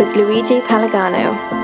with Luigi Palagano.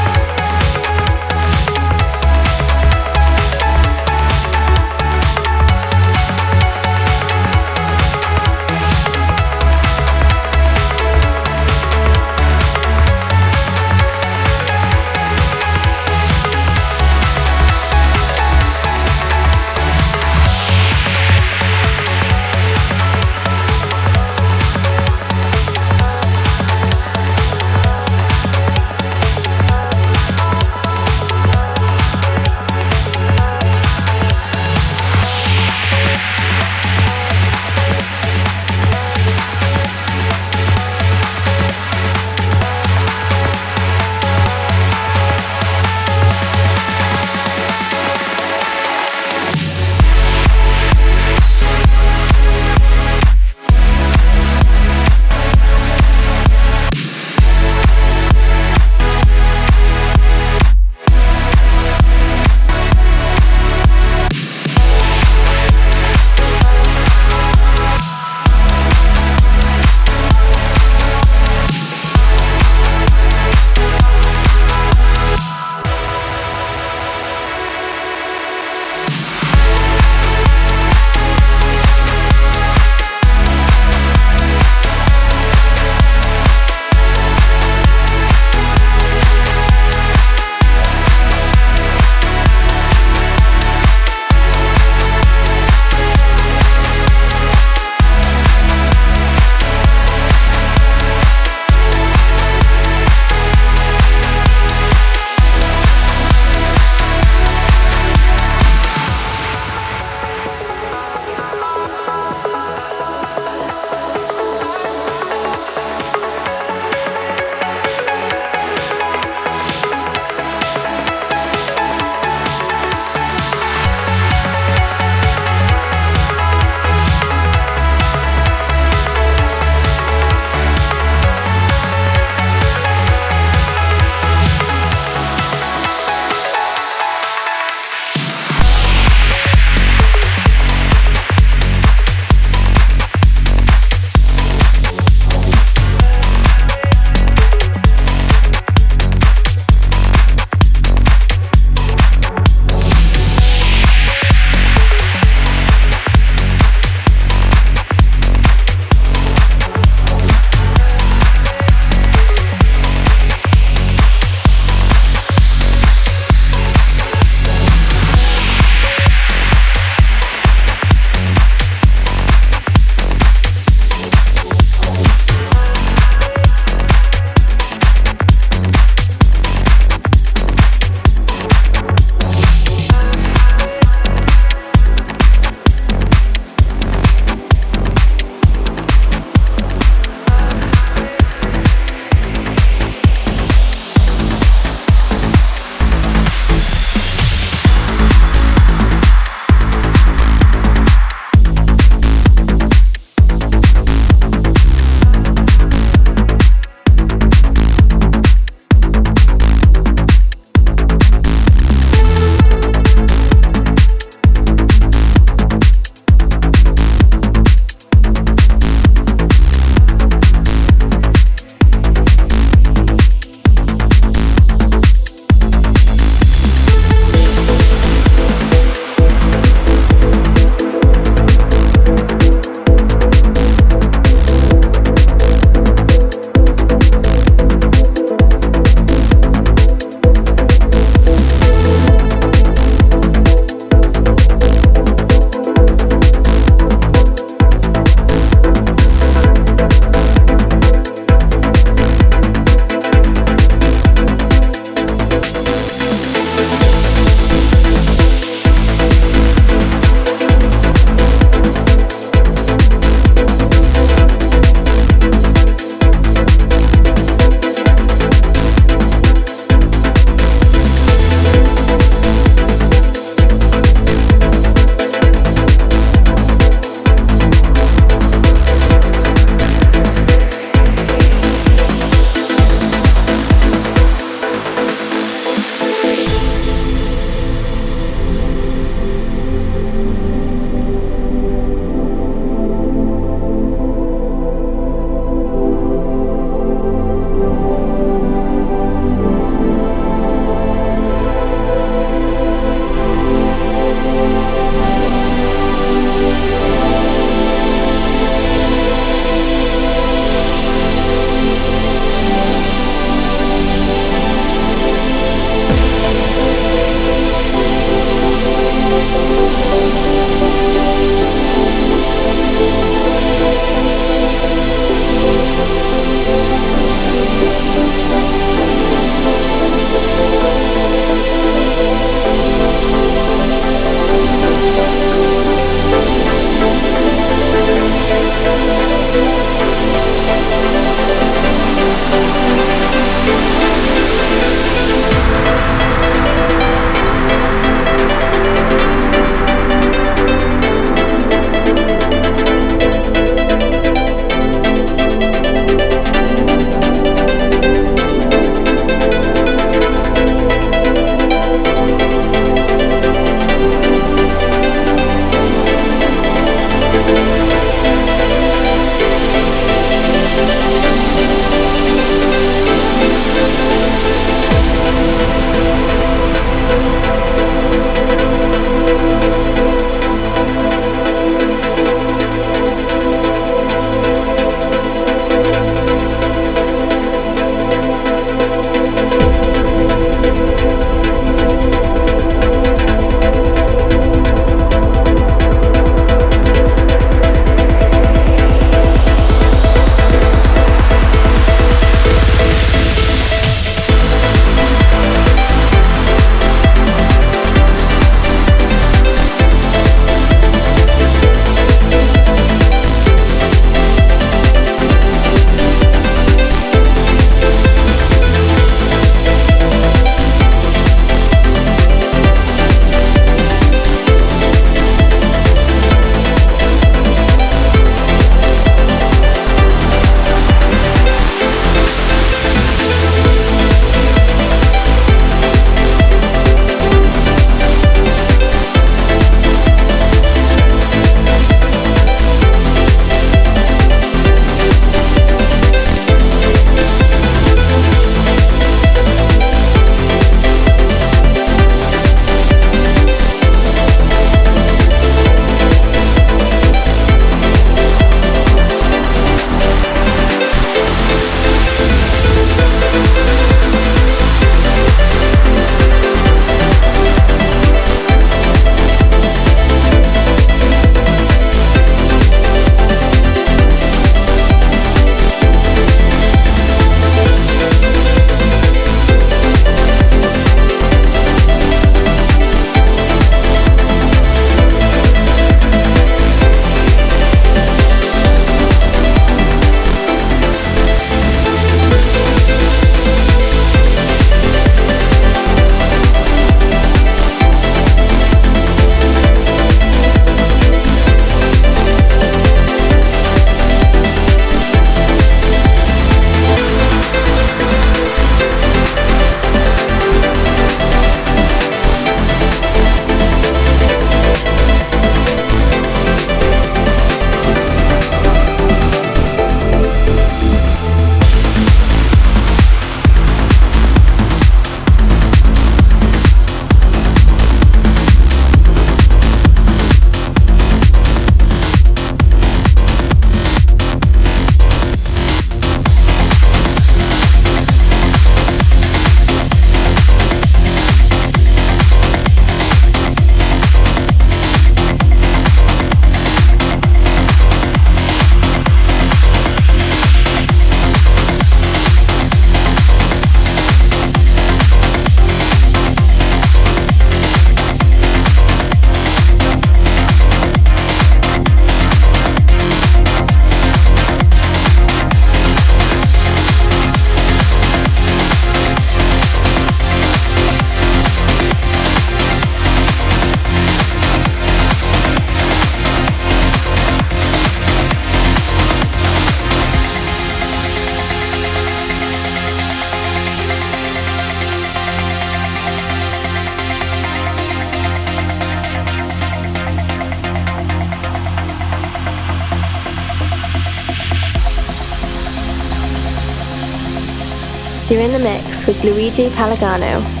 Luigi Palagano.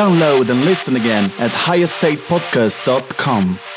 Download and listen again at highestatepodcast.com.